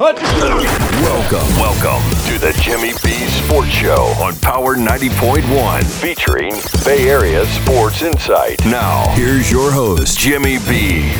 Welcome, welcome to the Jimmy B Sports Show on Power 90.1, featuring Bay Area Sports Insight. Now, here's your host, Jimmy B.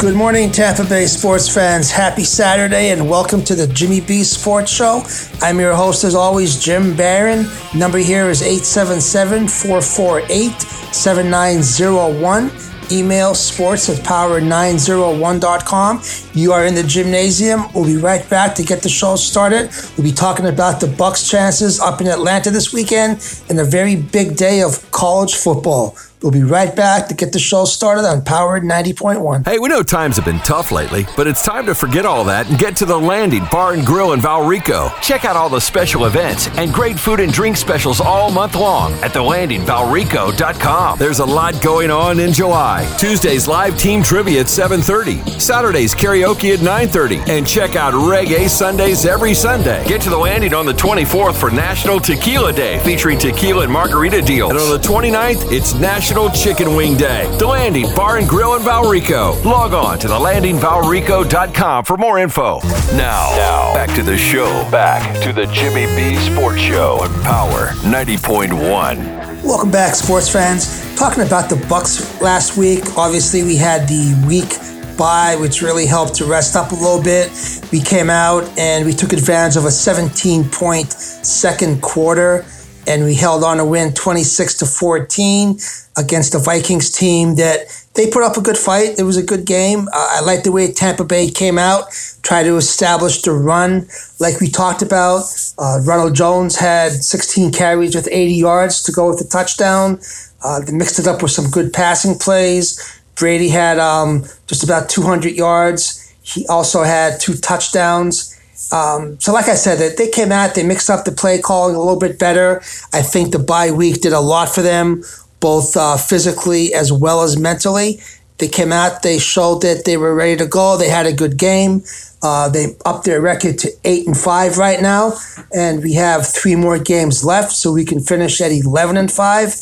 Good morning, Tampa Bay sports fans. Happy Saturday and welcome to the Jimmy B Sports Show. I'm your host, as always, Jim Barron. Number here is 877 448 7901 email sports at power901.com. You are in the Jimnasium. We'll be right back to get the show started. We'll be talking about the Bucks chances up in Atlanta this weekend and a very big day of college football. We'll be right back to get the show started on Power 90.1. Hey, we know times have been tough lately, but it's time to forget all that and get to the Landing Bar and Grill in Valrico. Check out all the special events and great food and drink specials all month long at thelandingvalrico.com. There's a lot going on in July. Tuesdays live team trivia at 7:30. Saturdays karaoke at 9:30 and check out Reggae Sundays every Sunday. Get to the Landing on the 24th for National Tequila Day featuring tequila and margarita deals. And on the 29th, it's National National Chicken Wing Day. The Landing Bar and Grill in Valrico. Log on to thelandingvalrico.com for more info. Now, now, back to the show. Back to the Jimmy B Sports Show on Power 90.1. Welcome back, sports fans. Talking about the Bucks last week. Obviously, we had the week bye, which really helped to rest up a little bit. We came out and we took advantage of a 17 point second quarter and we held on to win 26 to 14 against the Vikings team that they put up a good fight. It was a good game. Uh, I like the way Tampa Bay came out, tried to establish the run like we talked about. Uh, Ronald Jones had 16 carries with 80 yards to go with the touchdown. Uh, they mixed it up with some good passing plays. Brady had um, just about 200 yards. He also had two touchdowns. Um, so, like I said, they came out, they mixed up the play calling a little bit better. I think the bye week did a lot for them, both uh, physically as well as mentally. They came out, they showed that they were ready to go. They had a good game. Uh, they upped their record to eight and five right now, and we have three more games left, so we can finish at eleven and five.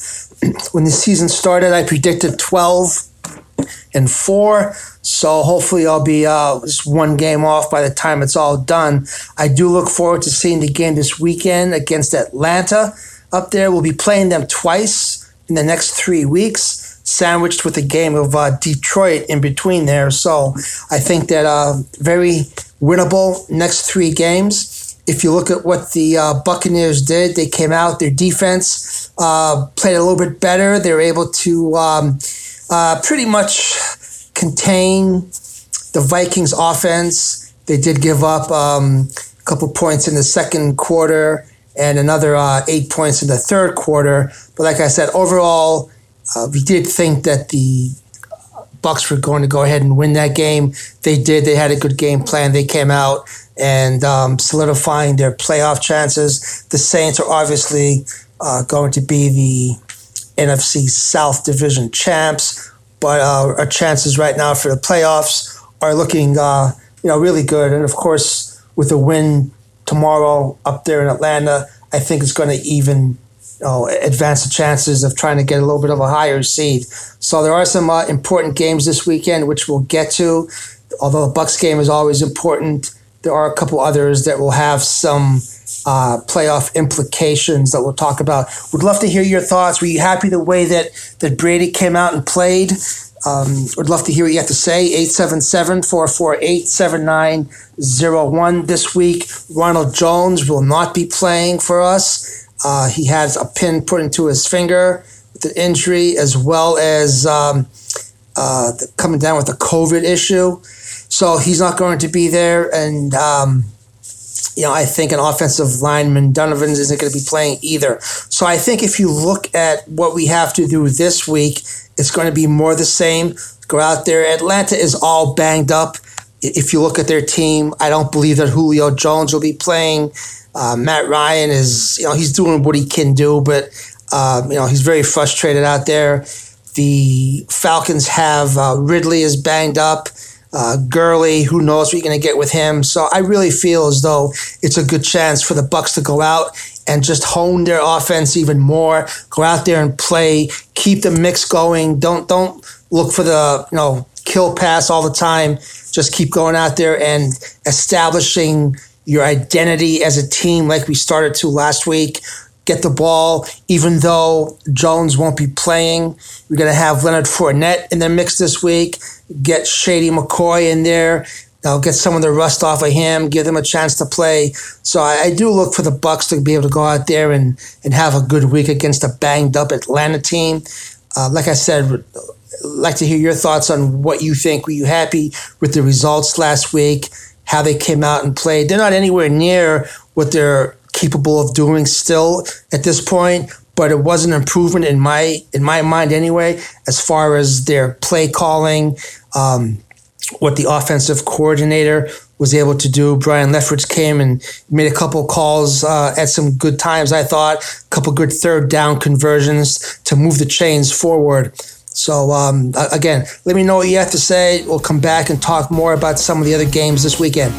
when the season started, I predicted twelve and four. So hopefully I'll be uh, just one game off by the time it's all done. I do look forward to seeing the game this weekend against Atlanta up there. We'll be playing them twice in the next three weeks, sandwiched with a game of uh, Detroit in between there. So I think that uh, very winnable next three games. If you look at what the uh, Buccaneers did, they came out, their defense uh, played a little bit better. They were able to um, uh, pretty much contain the Vikings offense. They did give up um, a couple points in the second quarter and another uh, eight points in the third quarter. But like I said, overall, uh, we did think that the Bucks were going to go ahead and win that game. They did. They had a good game plan. They came out and um, solidifying their playoff chances. The Saints are obviously uh, going to be the NFC South Division champs but uh, our chances right now for the playoffs are looking, uh, you know, really good. And of course, with a win tomorrow up there in Atlanta, I think it's going to even you know, advance the chances of trying to get a little bit of a higher seed. So there are some uh, important games this weekend, which we'll get to. Although the Bucks game is always important, there are a couple others that will have some uh, playoff implications that we'll talk about. Would love to hear your thoughts. Were you happy the way that that Brady came out and played? Um, would love to hear what you have to say. 877 448 7901. This week, Ronald Jones will not be playing for us. Uh, he has a pin put into his finger with an injury, as well as um, uh, coming down with a COVID issue. So he's not going to be there. And um, you know, I think an offensive lineman, Donovan, isn't going to be playing either. So I think if you look at what we have to do this week, it's going to be more the same. Go out there. Atlanta is all banged up. If you look at their team, I don't believe that Julio Jones will be playing. Uh, Matt Ryan is, you know, he's doing what he can do, but, uh, you know, he's very frustrated out there. The Falcons have uh, Ridley is banged up. Uh, Gurley, who knows what you're going to get with him. So I really feel as though it's a good chance for the Bucks to go out and just hone their offense even more. Go out there and play, keep the mix going. Don't don't look for the you know kill pass all the time. just keep going out there and establishing your identity as a team like we started to last week. Get the ball, even though Jones won't be playing. We're going to have Leonard Fournette in the mix this week. Get Shady McCoy in there. I'll get some of the rust off of him, give them a chance to play. So I, I, do look for the Bucks to be able to go out there and, and have a good week against a banged up Atlanta team. Uh, like I said, like to hear your thoughts on what you think. Were you happy with the results last week? How they came out and played? They're not anywhere near what they're capable of doing still at this point, but it was an improvement in my in my mind anyway, as far as their play calling. Um, what the offensive coordinator was able to do. Byron Leftwich came and made a couple calls uh, at some good times, I thought, a couple good third down conversions to move the chains forward. So, um, again, let me know what you have to say. We'll come back and talk more about some of the other games this weekend.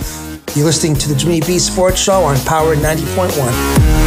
You're listening to the Jimmy B Sports Show on Power 90.1.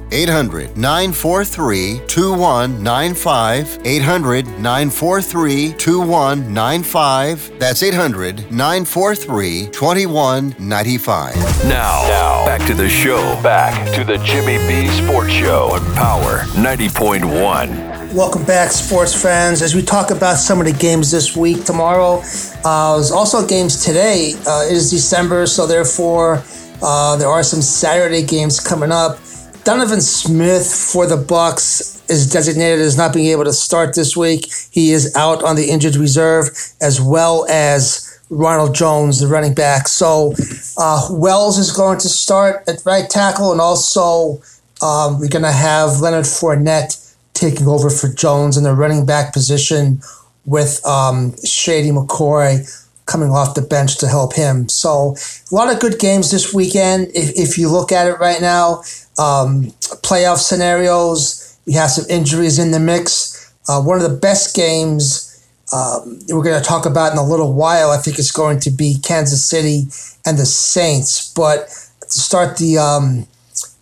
800 943 2195. 800 943 2195. That's 800 943 2195. Now, now, back to the show. Back to the Jimmy B Sports Show on Power 90.1. Welcome back, sports fans. As we talk about some of the games this week, tomorrow, uh, there's also games today. Uh, it is December, so therefore, uh, there are some Saturday games coming up. Donovan Smith for the Bucks is designated as not being able to start this week. He is out on the injured reserve, as well as Ronald Jones, the running back. So uh, Wells is going to start at right tackle, and also um, we're going to have Leonard Fournette taking over for Jones in the running back position with um, Shady McCoy coming off the bench to help him. So a lot of good games this weekend. If, if you look at it right now, um, playoff scenarios. We have some injuries in the mix. Uh, one of the best games um, we're going to talk about in a little while, I think it's going to be Kansas City and the Saints. But to start the um,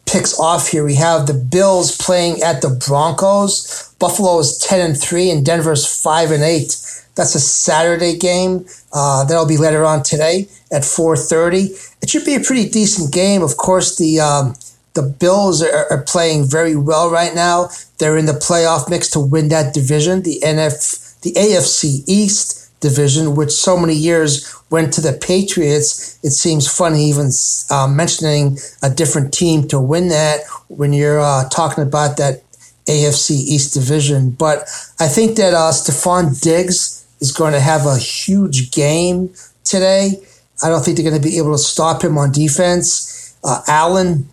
picks off here, we have the Bills playing at the Broncos. Buffalo is 10 and 3 and Denver's 5 and 8. That's a Saturday game. Uh, that'll be later on today at 4:30. It should be a pretty decent game. Of course, the um, the Bills are, are, playing very well right now. They're in the playoff mix to win that division, the NF, the AFC East division, which so many years went to the Patriots. It seems funny even uh, mentioning a different team to win that when you're uh, talking about that AFC East division. But I think that uh, Stefon Diggs is going to have a huge game today. I don't think they're going to be able to stop him on defense. Uh, Allen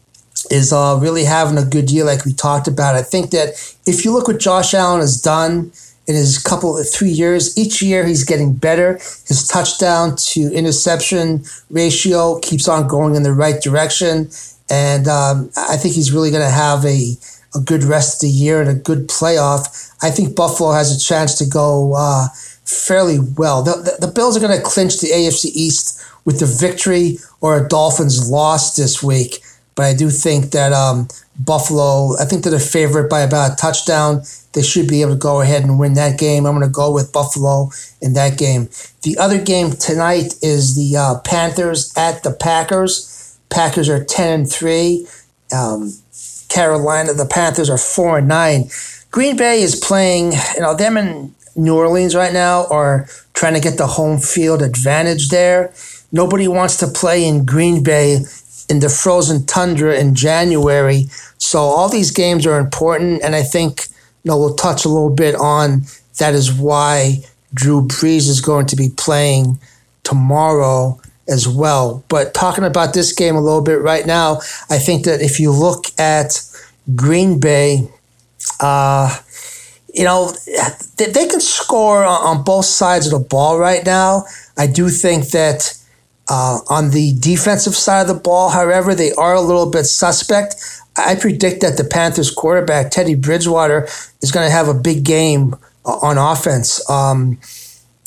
is uh, really having a good year, like we talked about. I think that if you look what Josh Allen has done in his couple of three years, each year he's getting better. His touchdown to interception ratio keeps on going in the right direction. And um, I think he's really going to have a, a good rest of the year and a good playoff. I think Buffalo has a chance to go uh, fairly well. The, the, the Bills are going to clinch the AFC East with the victory or a Dolphins loss this week. But I do think that um, Buffalo, I think they're the favorite by about a touchdown. They should be able to go ahead and win that game. I'm going to go with Buffalo in that game. The other game tonight is the uh, Panthers at the Packers. Packers are 10 and 3. Um, Carolina, the Panthers are 4 and 9. Green Bay is playing, you know, them in New Orleans right now are trying to get the home field advantage there. Nobody wants to play in Green Bay in the frozen tundra in January. So all these games are important, and I think you know we'll touch a little bit on that is why Drew Brees is going to be playing tomorrow as well. But talking about this game a little bit right now, I think that if you look at Green Bay, uh, you know, they, they can score on, on, both sides of the ball right now. I do think that uh, on the defensive side of the ball, however, they are a little bit suspect. I predict that the Panthers quarterback, Teddy Bridgewater, is going to have a big game uh, on offense. Um,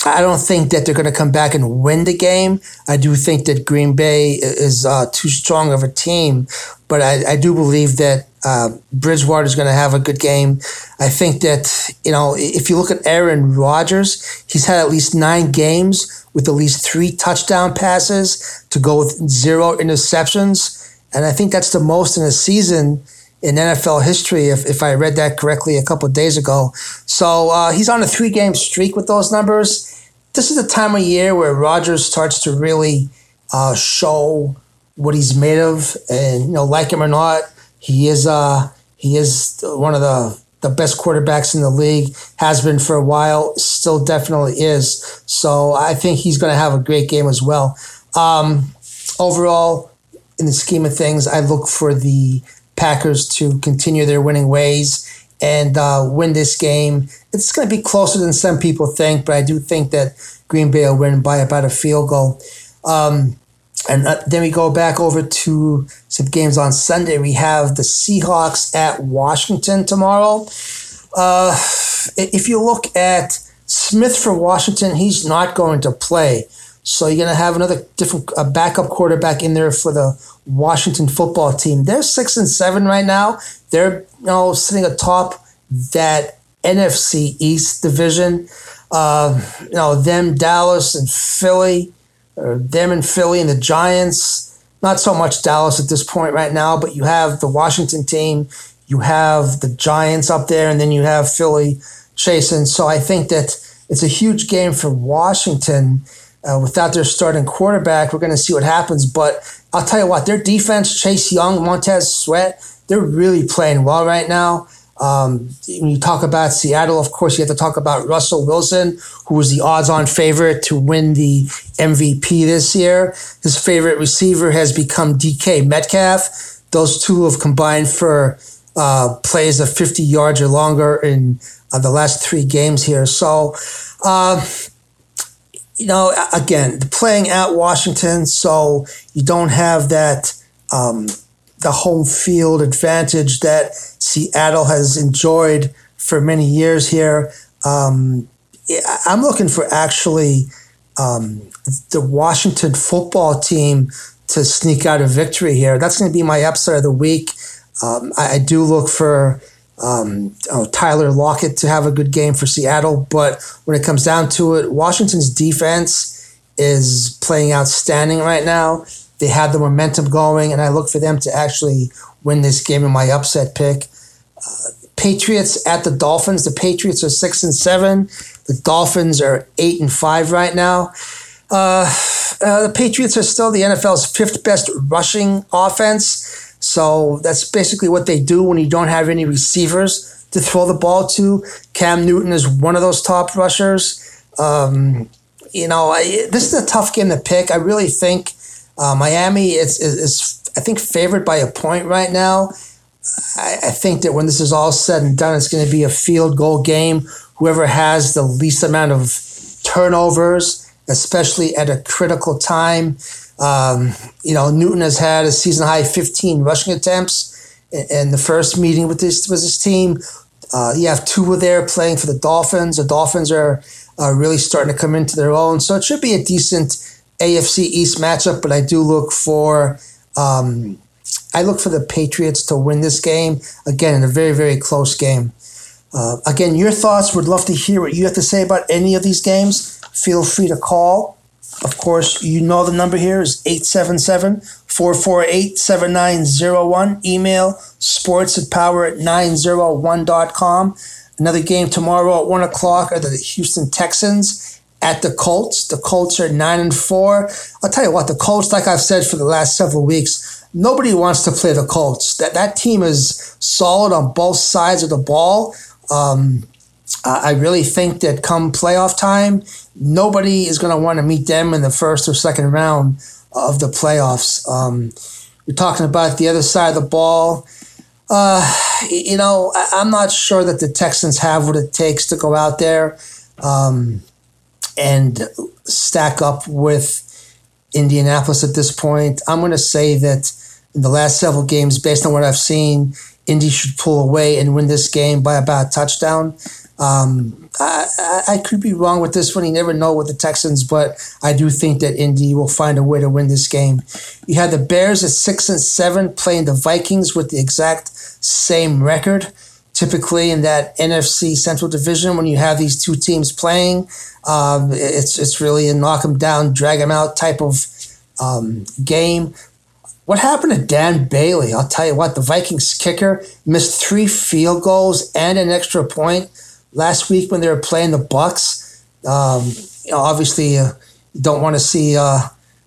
I don't think that they're going to come back and win the game. I do think that Green Bay is uh, too strong of a team, but I, I do believe that uh, Bridgewater is going to have a good game. I think that, you know, if you look at Aaron Rodgers, he's had at least nine games with at least three touchdown passes to go with zero interceptions. And I think that's the most in a season in NFL history, if, if I read that correctly a couple days ago. So uh, he's on a three game streak with those numbers. This is the time of year where Rodgers starts to really uh, show what he's made of. And, you know, like him or not, he is uh, he is one of the the best quarterbacks in the league, has been for a while, still definitely is. So I think he's going to have a great game as well. Um, overall, in the scheme of things, I look for the Packers to continue their winning ways and uh, win this game. It's going to be closer than some people think, but I do think that Green Bay will win by about a field goal. Um, and uh, then we go back over to some games on Sunday. We have the Seahawks at Washington tomorrow. Uh, if you look at Smith for Washington, he's not going to play. So you're going to have another different a backup quarterback in there for the Washington football team. They're six and seven right now. They're you know sitting atop that NFC East division. Uh, you know them, Dallas and Philly, or them and Philly and the Giants. Not so much Dallas at this point right now, but you have the Washington team, you have the Giants up there, and then you have Philly chasing. So I think that it's a huge game for Washington uh, without their starting quarterback. We're going to see what happens. But I'll tell you what, their defense, Chase Young, Montez Sweat, they're really playing well right now. Um, when you talk about Seattle, of course, you have to talk about Russell Wilson, who was the odds on favorite to win the MVP this year. His favorite receiver has become DK Metcalf. Those two have combined for uh, plays of 50 yards or longer in uh, the last three games here. So, uh, you know, again, playing at Washington, so you don't have that um, the home field advantage that Seattle has enjoyed for many years here. Um, I'm looking for actually um, the Washington football team to sneak out a victory here. That's going to be my upset of the week. Um, I, I, do look for um, oh, Tyler Lockett to have a good game for Seattle. But when it comes down to it, Washington's defense is playing outstanding right now. They have the momentum going, and I look for them to actually win this game in my upset pick. Uh, Patriots at the Dolphins. The Patriots are six and seven. The Dolphins are eight and five right now. Uh, uh, the Patriots are still the NFL's fifth best rushing offense. So that's basically what they do when you don't have any receivers to throw the ball to. Cam Newton is one of those top rushers. Um, you know, I, this is a tough game to pick. I really think uh, Miami is, is, is, I think, favored by a point right now. I, I think that when this is all said and done, it's going to be a field goal game. Whoever has the least amount of turnovers, especially at a critical time, um, you know, Newton has had a season high 15 rushing attempts in the first meeting with this with his team. Uh, you have Tua there playing for the Dolphins. The Dolphins are uh, really starting to come into their own, so it should be a decent AFC East matchup. But I do look for um, I look for the Patriots to win this game again in a very very close game. Uh, again, your thoughts. Would love to hear what you have to say about any of these games. Feel free to call of course, you know the number here is 877 448 7901. Email sports at power at 901.com. Another game tomorrow at 1 o'clock are the Houston Texans at the Colts. The Colts are 9 and 4. I'll tell you what, the Colts, like I've said for the last several weeks, nobody wants to play the Colts. That that team is solid on both sides of the ball. Um, I really think that come playoff time, nobody is going to want to meet them in the first or second round of the playoffs. Um, we're talking about the other side of the ball. Uh, you know, I'm not sure that the Texans have what it takes to go out there um, and stack up with Indianapolis at this point. I'm going to say that in the last several games, based on what I've seen, Indy should pull away and win this game by about a touchdown. Um, I, I, could be wrong with this one. You never know with the Texans, but I do think that Indy will find a way to win this game. You had the Bears at six and seven playing the Vikings with the exact same record. Typically, in that NFC Central Division, when you have these two teams playing, um, it's it's really a knock them down, drag them out type of um, game. What happened to Dan Bailey? I'll tell you what, the Vikings kicker missed three field goals and an extra point last week when they were playing the Bucks. Um, you know, obviously, uh, you don't want to see uh,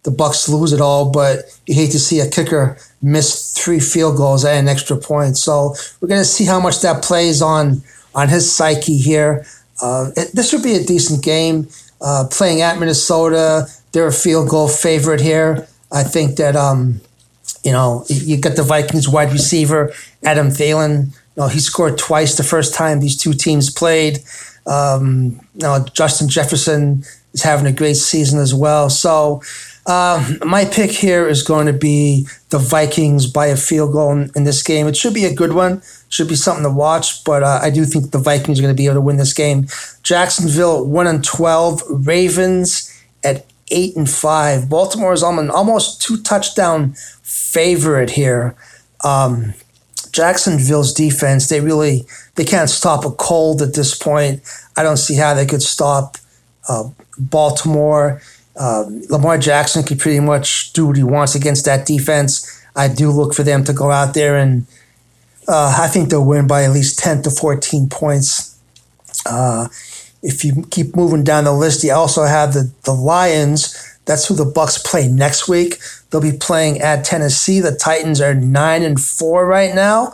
the Bucks lose it all, but you hate to see a kicker miss three field goals and an extra point. So we're going to see how much that plays on on his psyche here. Uh, it, this would be a decent game. Uh, playing at Minnesota, they're a field goal favorite here. I think that um, you know you got the Vikings wide receiver Adam Thielen know, he scored twice the first time these two teams played. Um, you know, Justin Jefferson is having a great season as well. So uh, my pick here is going to be the Vikings by a field goal in, in, this game. It should be a good one. Should be something to watch, but uh, I do think the Vikings are going to be able to win this game. Jacksonville one and twelve. Ravens at eight and five. Baltimore is almost two touchdown favorite here. Um, Jacksonville's defense, they really they can't stop a cold at this point. I don't see how they could stop uh, Baltimore. Uh, Lamar Jackson can pretty much do what he wants against that defense. I do look for them to go out there and uh, I think they'll win by at least 10 to 14 points. Uh, if you keep moving down the list, you also have the, the Lions. That's who the Bucks play next week. They'll be playing at Tennessee. The Titans are nine and four right now.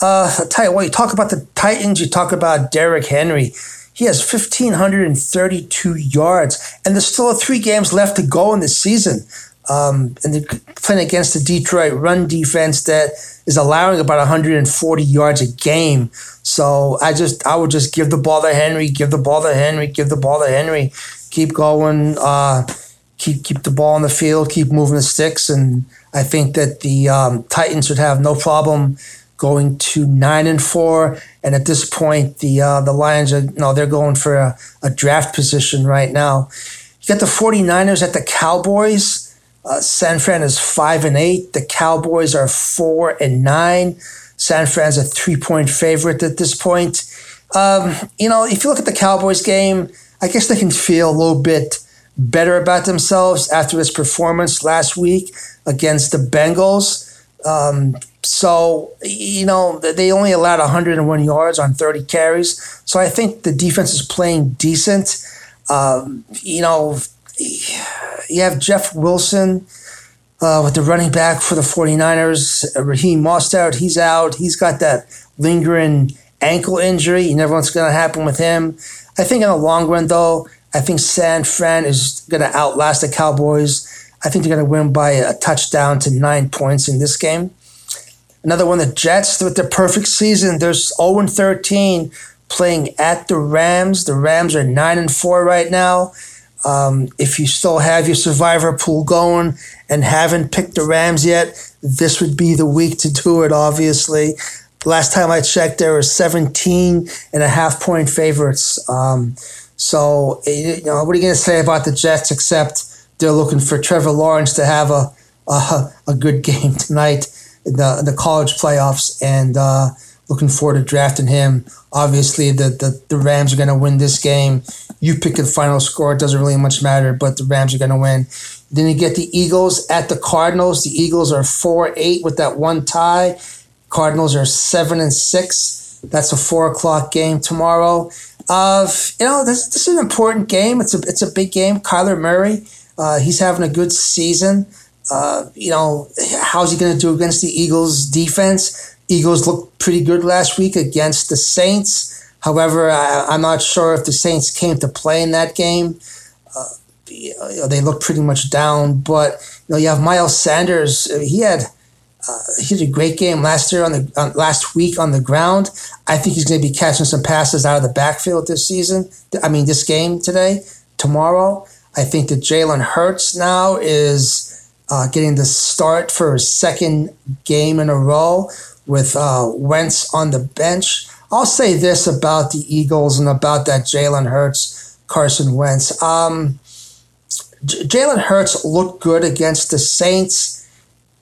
Uh, you what, you talk about the Titans, you talk about Derrick Henry. He has 1,532 yards, and there's still three games left to go in the season. Um, and they're playing against the Detroit run defense that is allowing about 140 yards a game. So I just, I would just give the ball to Henry, give the ball to Henry, give the ball to Henry, keep going. Uh, keep keep the ball on the field, keep moving the sticks, and I think that the um, Titans would have no problem going to nine and four. And at this point, the uh, the Lions are no, they're going for a, a, draft position right now. You got the 49ers at the Cowboys. Uh, San Fran is five and eight. The Cowboys are four and nine. San Fran's a three point favorite at this point. Um, you know, if you look at the Cowboys game, I guess they can feel a little bit better about themselves after his performance last week against the Bengals. Um, so, you know, they only allowed 101 yards on 30 carries. So I think the defense is playing decent. Um, you know, you have Jeff Wilson uh, with the running back for the 49ers, Raheem Mostert. He's out. He's got that lingering ankle injury. You never know what's going to happen with him. I think in the long run, though, I think San Fran is going to outlast the Cowboys. I think they're going to win by a touchdown to nine points in this game. Another one, the Jets with their perfect season. They're 0 13 playing at the Rams. The Rams are 9 and 4 right now. Um, if you still have your survivor pool going and haven't picked the Rams yet, this would be the week to do it, obviously. Last time I checked, there were 17 and a half point favorites. Um, so, you know, what are you going to say about the Jets except they're looking for Trevor Lawrence to have a a, a good game tonight in the, the college playoffs and uh, looking forward to drafting him. Obviously, the, the, the Rams are going to win this game. You pick the final score, it doesn't really much matter, but the Rams are going to win. Then you get the Eagles at the Cardinals. The Eagles are 4 8 with that one tie. Cardinals are 7 and 6. That's a 4 o'clock game tomorrow of you know this this is an important game. It's a it's a big game. Kyler Murray, uh, he's having a good season, Uh, you know, how's he going to do against the Eagles defense? Eagles looked pretty good last week against the Saints. However, I, am not sure if the Saints came to play in that game. Uh, you know, they looked pretty much down, but you know, you have Miles Sanders. He had uh, he had a great game last year on the on, last week on the ground. I think he's going to be catching some passes out of the backfield this season. I mean, this game today, tomorrow. I think that Jalen Hurts now is uh, getting the start for his second game in a row with uh, Wentz on the bench. I'll say this about the Eagles and about that Jalen Hurts, Carson Wentz. Um, J- Jalen Hurts looked good against the Saints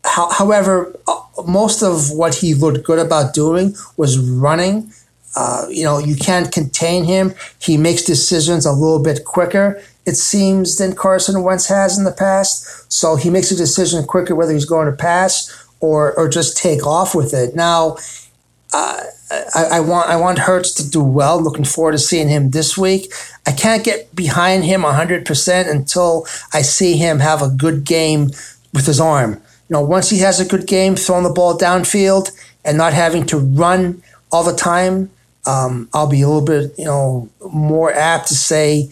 however, uh, most of what he looked good about doing was running. Uh, you know, you can't contain him. He makes decisions a little bit quicker, it seems, than Carson Wentz has in the past. So he makes a decision quicker whether he's going to pass or, or just take off with it. Now, uh, I, I, want I want Hurts to do well. Looking forward to seeing him this week. I can't get behind him 100% until I see him have a good game with his arm you know, once he has a good game, throwing the ball downfield and not having to run all the time, um, I'll be a little bit, you know, more apt to say,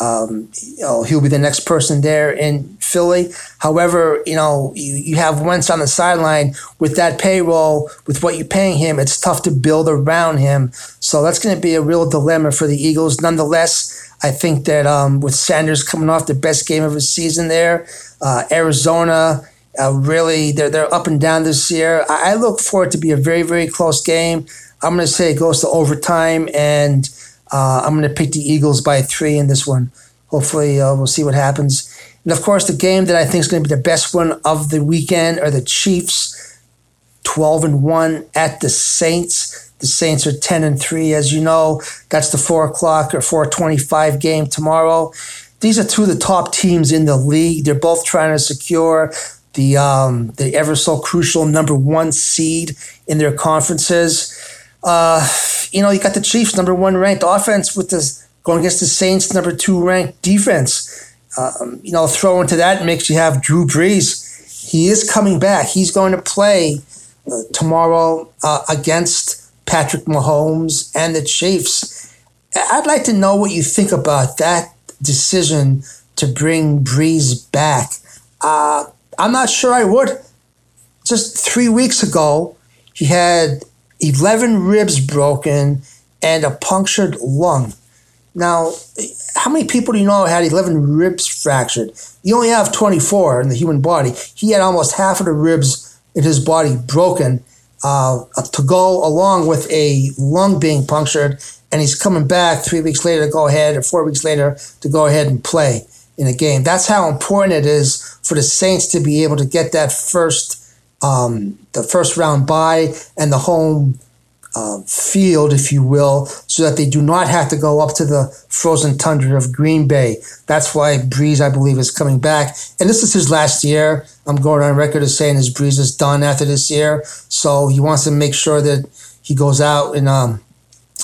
um, you know, he'll be the next person there in Philly. However, you know, you, you have Wentz on the sideline with that payroll, with what you're paying him, it's tough to build around him. So that's going to be a real dilemma for the Eagles. Nonetheless, I think that um, with Sanders coming off the best game of his season there, uh, Arizona, uh, really, they're they're up and down this year. I, I look for it to be a very very close game. I'm going to say it goes to overtime, and uh, I'm going to pick the Eagles by three in this one. Hopefully, uh, we'll see what happens. And of course, the game that I think is going to be the best one of the weekend are the Chiefs, 12 and one at the Saints. The Saints are 10 and three, as you know. That's the four o'clock or 4:25 game tomorrow. These are two of the top teams in the league. They're both trying to secure the um, the ever so crucial number one seed in their conferences. Uh, you know, you got the Chiefs number one ranked offense with this going against the Saints number two ranked defense. Um, you know, throw into that mix, you have Drew Brees. He is coming back. He's going to play uh, tomorrow uh, against Patrick Mahomes and the Chiefs. I'd like to know what you think about that decision to bring Brees back. Uh, I'm not sure I would. Just three weeks ago, he had 11 ribs broken and a punctured lung. Now, how many people do you know had 11 ribs fractured? You only have 24 in the human body. He had almost half of the ribs in his body broken uh, to go along with a lung being punctured, and he's coming back three weeks later to go ahead, or four weeks later to go ahead and play in a game. That's how important it is for the Saints to be able to get that first um, the first round bye and the home uh, field, if you will, so that they do not have to go up to the frozen tundra of Green Bay. That's why Brees, I believe, is coming back. And this is his last year. I'm going on record as saying his Brees is done after this year. So he wants to make sure that he goes out in um,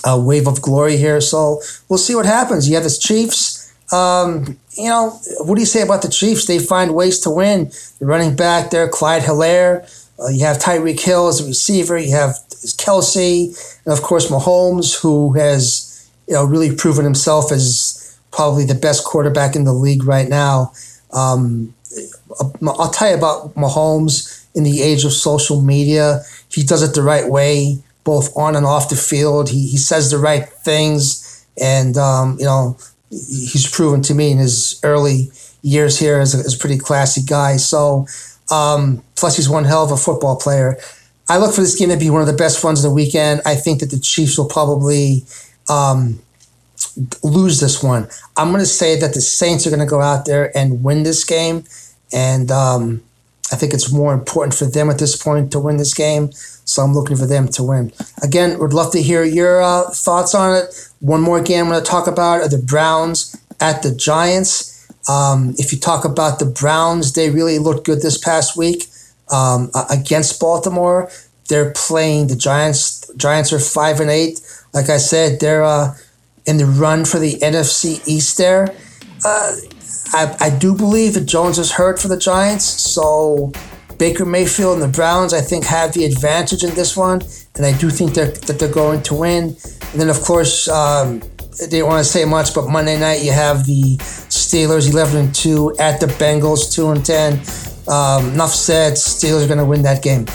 a wave of glory here. So we'll see what happens. You have the Chiefs. Um, you know, what do you say about the Chiefs? They find ways to win. The running back there, Clyde Helaire. Uh, you have Tyreek Hill as a receiver. You have Kelce, and of course Mahomes, who has you know really proven himself as probably the best quarterback in the league right now. Um, I'll tell you about Mahomes in the age of social media. He does it the right way, both on and off the field. He, he says the right things, and um, you know he's proven to me in his early years here as a, as a pretty classy guy. So, um, plus he's one hell of a football player. I look for this game to be one of the best ones of the weekend. I think that the Chiefs will probably um, lose this one. I'm going to say that the Saints are going to go out there and win this game, and um, I think it's more important for them at this point to win this game. So I'm looking for them to win. Again, would love to hear your uh, thoughts on it. One more game I'm going to talk about are the Browns at the Giants. Um, if you talk about the Browns, they really looked good this past week um, against Baltimore. They're playing the Giants. Giants are five and eight. Like I said, they're uh, in the run for the NFC East. There, uh, I, I do believe that Jones is hurt for the Giants, so Baker Mayfield and the Browns, I think, have the advantage in this one, and I do think they're, that they're going to win. And then, of course, um, they didn't want to say much, but Monday night you have the Steelers 11 and 2 at the Bengals 2 and 10. Um, enough said, Steelers are going to win that game.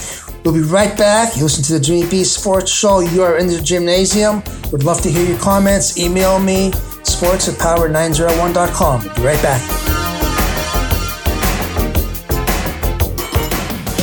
We'll be right back. You listen to the Jimmy B Sports Show. You are in the Jimnasium. Would love to hear your comments. Email me, sports at power901.com. We'll be right back.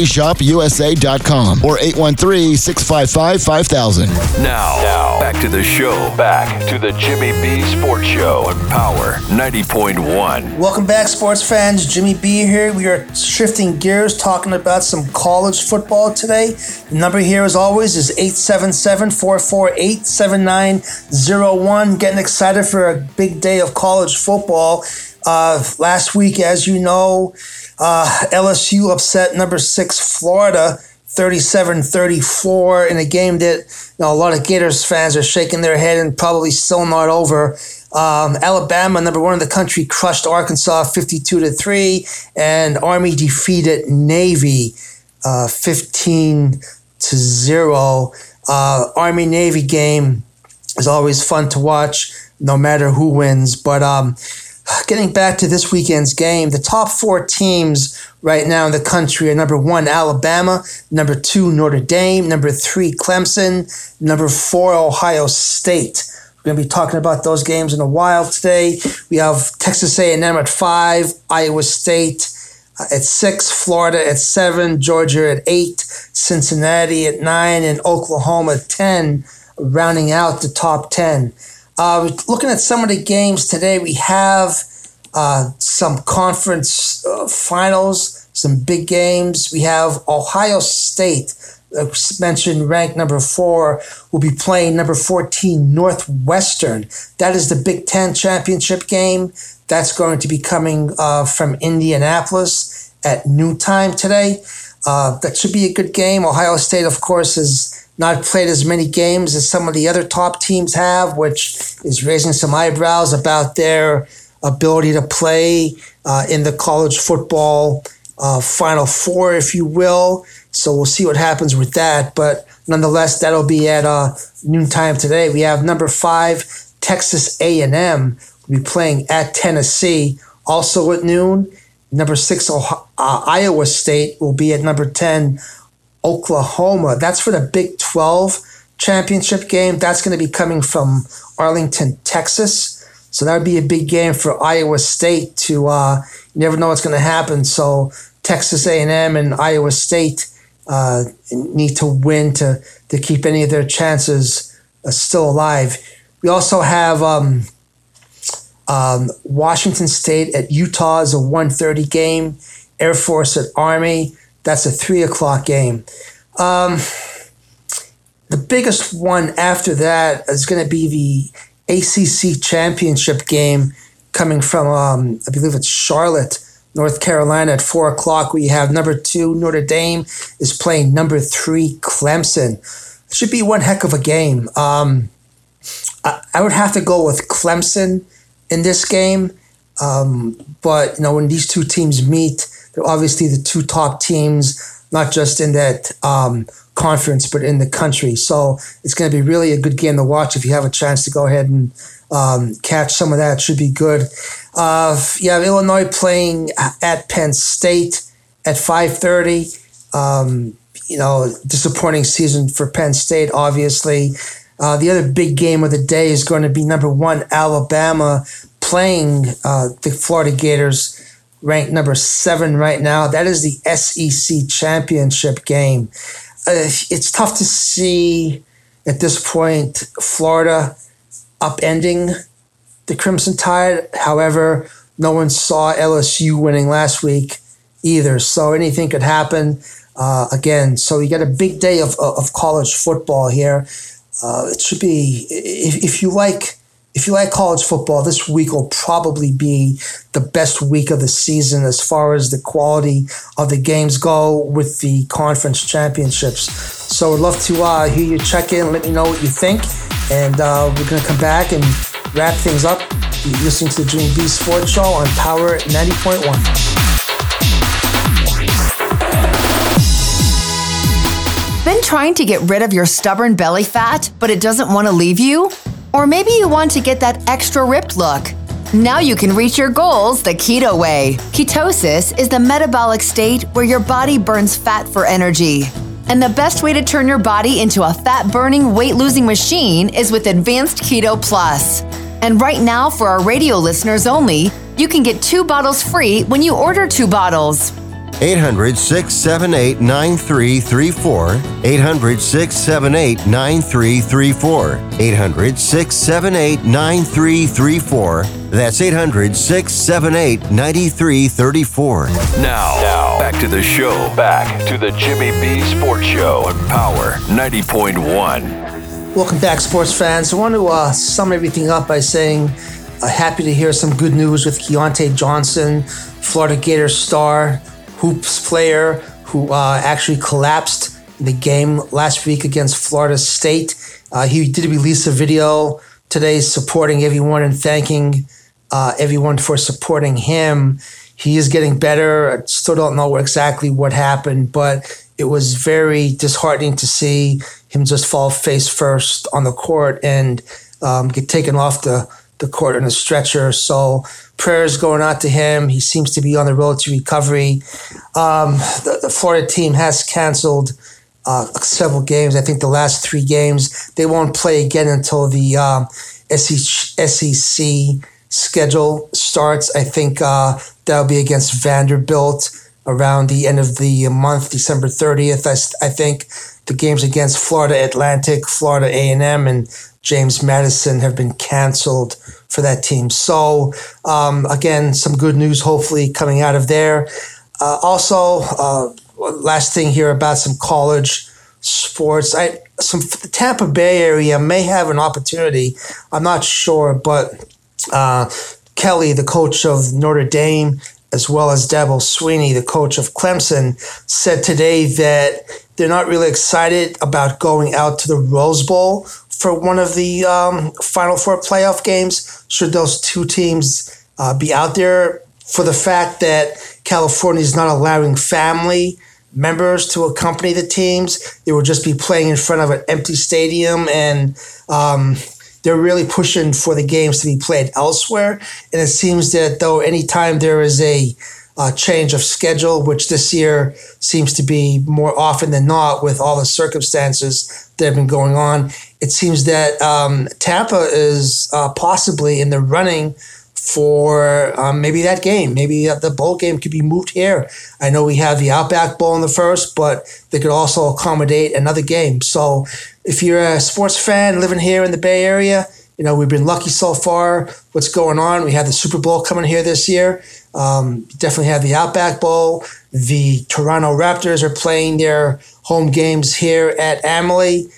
PropertyShopUSA.com or 813-655-5000. Now, now, back to the show. Back to the Jimmy B Sports Show on Power 90.1. Welcome back, sports fans. Jimmy B here. We are shifting gears, talking about some college football today. The number here, as always, is 877-448-7901. Getting excited for a big day of college football. Uh, last week, as you know, uh, LSU upset number six Florida 37 34 in a game that you know, a lot of Gators fans are shaking their head and probably still not over. Um, Alabama, number one in the country, crushed Arkansas 52 to 3, and Army defeated Navy uh, 15 to 0. Uh, Army Navy game is always fun to watch, no matter who wins. But um, getting back to this weekend's game, the top four teams right now in the country are number one, Alabama, number two, Notre Dame, number three, Clemson, number four, Ohio State. We're going to be talking about those games in a while today. We have Texas A&M at five, Iowa State uh, at six, Florida at seven, Georgia at eight, Cincinnati at nine, and Oklahoma at 10, rounding out the top 10. Uh, looking at some of the games today, we have uh, some conference uh, finals, some big games. We have Ohio State, uh, mentioned ranked number four, will be playing number 14 Northwestern. That is the Big Ten championship game. That's going to be coming uh, from Indianapolis at noontime today. Uh, that should be a good game. Ohio State, of course, is not played as many games as some of the other top teams have, which is raising some eyebrows about their ability to play uh, in the college football uh, Final Four, if you will. So we'll see what happens with that. But nonetheless, that'll be at uh, noontime today. We have number five, Texas A&M, will be playing at Tennessee, also at noon. Number six, Ohio, uh, Iowa State will be at number 10, Oklahoma. That's for the Big 12 championship game. That's going to be coming from Arlington, Texas. So that would be a big game for Iowa State to, uh, you never know what's going to happen. So Texas A&M and Iowa State uh, need to win to, to keep any of their chances uh, still alive. We also have um, um, Washington State at Utah is a 1.30 game. Air Force at Army. That's a three o'clock game. Um, the biggest one after that is going to be the ACC championship game coming from, um, I believe it's Charlotte, North Carolina at four o'clock. We have number two Notre Dame is playing number three Clemson. It should be one heck of a game. Um, I, I, would have to go with Clemson in this game, um, but you know when these two teams meet, they're obviously the two top teams, not just in that um, conference, but in the country. So it's going to be really a good game to watch if you have a chance to go ahead and um, catch some of that. It should be good. Uh, you have Illinois playing at Penn State at 5:30. Um, you know, disappointing season for Penn State, obviously. Uh, the other big game of the day is going to be number one Alabama playing uh, the Florida Gators ranked number seven right now. That is the SEC championship game. Uh, it's tough to see at this point Florida upending the Crimson Tide. However, no one saw LSU winning last week either. So anything could happen uh, again. So you got a big day of, of college football here. Uh, it should be if, if you like if you like college football, this week will probably be the best week of the season as far as the quality of the games go with the conference championships. So I'd love to uh, hear you check in, let me know what you think, and uh, we're going to come back and wrap things up. You're listening to the Jimmy B Sports Show on Power 90.1. Been trying to get rid of your stubborn belly fat, but it doesn't want to leave you? Or maybe you want to get that extra ripped look. Now you can reach your goals the keto way. Ketosis is the metabolic state where your body burns fat for energy. And the best way to turn your body into a fat burning, weight losing machine is with Advanced Keto Plus. And right now, for our radio listeners only, you can get two bottles free when you order two bottles. 800 678 9334. 800 678 9334. 800 678 9334. That's 800 678 9334. Now, now, back to the show. Back to the Jimmy B Sports Show on Power 90.1. Welcome back, sports fans. I want to uh, sum everything up by saying uh, happy to hear some good news with Keyontae Johnson, Florida Gators star hoops player who uh, actually collapsed in the game last week against Florida State. Uh, he did release a video today supporting everyone and thanking uh, everyone for supporting him. He is getting better. I still don't know exactly what happened, but it was very disheartening to see him just fall face first on the court and um, get taken off the, the court in a stretcher. So prayers going out to him. He seems to be on the road to recovery. Um, the, the, Florida team has canceled uh, several games. I think the last three games they won't play again until the um, SEC schedule starts. I think uh, that'll be against Vanderbilt around the end of the month, December 30th. I, I think the games against Florida Atlantic, Florida A&M, and James Madison have been canceled for that team. So um, again, some good news hopefully coming out of there. Uh, also, uh, last thing here about some college sports. I some the Tampa Bay area may have an opportunity. I'm not sure, but uh, Kelly, the coach of Notre Dame, as well as Dabo Swinney, the coach of Clemson, said today that they're not really excited about going out to the Rose Bowl for one of the um, Final Four playoff games. Should those two teams uh, be out there for the fact that California is not allowing family members to accompany the teams, they will just be playing in front of an empty stadium and. Um, they're really pushing for the games to be played elsewhere. And it seems that though anytime there is a uh, change of schedule, which this year seems to be more often than not with all the circumstances that have been going on, it seems that um, Tampa is uh, possibly in the running for um, maybe that game. Maybe the bowl game could be moved here. I know we have the Outback Bowl in the first, but they could also accommodate another game. So if you're a sports fan living here in the Bay Area, you know, we've been lucky so far. What's going on? We have the Super Bowl coming here this year. Um, definitely have the Outback Bowl. The Toronto Raptors are playing their home games here at Amalie.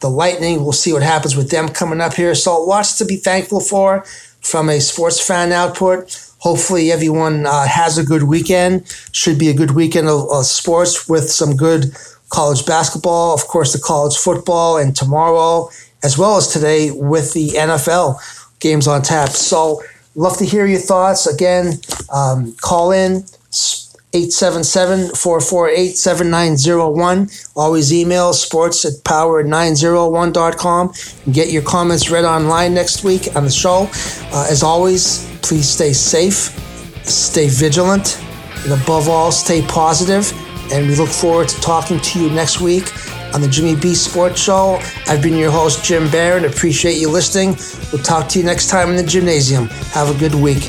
The Lightning, we'll see what happens with them coming up here. So lots to be thankful for from a sports fan output. Hopefully, everyone uh, has a good weekend. Should be a good weekend of, of sports with some good college basketball, of course, the college football, and tomorrow, as well as today, with the NFL games on tap. So, love to hear your thoughts. Again, um, call in 877 448 7901. Always email sports at power901.com and get your comments read online next week on the show. Uh, as always, please stay safe, stay vigilant, and above all, stay positive. And we look forward to talking to you next week on the Jimmy B Sports Show. I've been your host, Jim Barron. Appreciate you listening. We'll talk to you next time in the Jimnasium. Have a good week.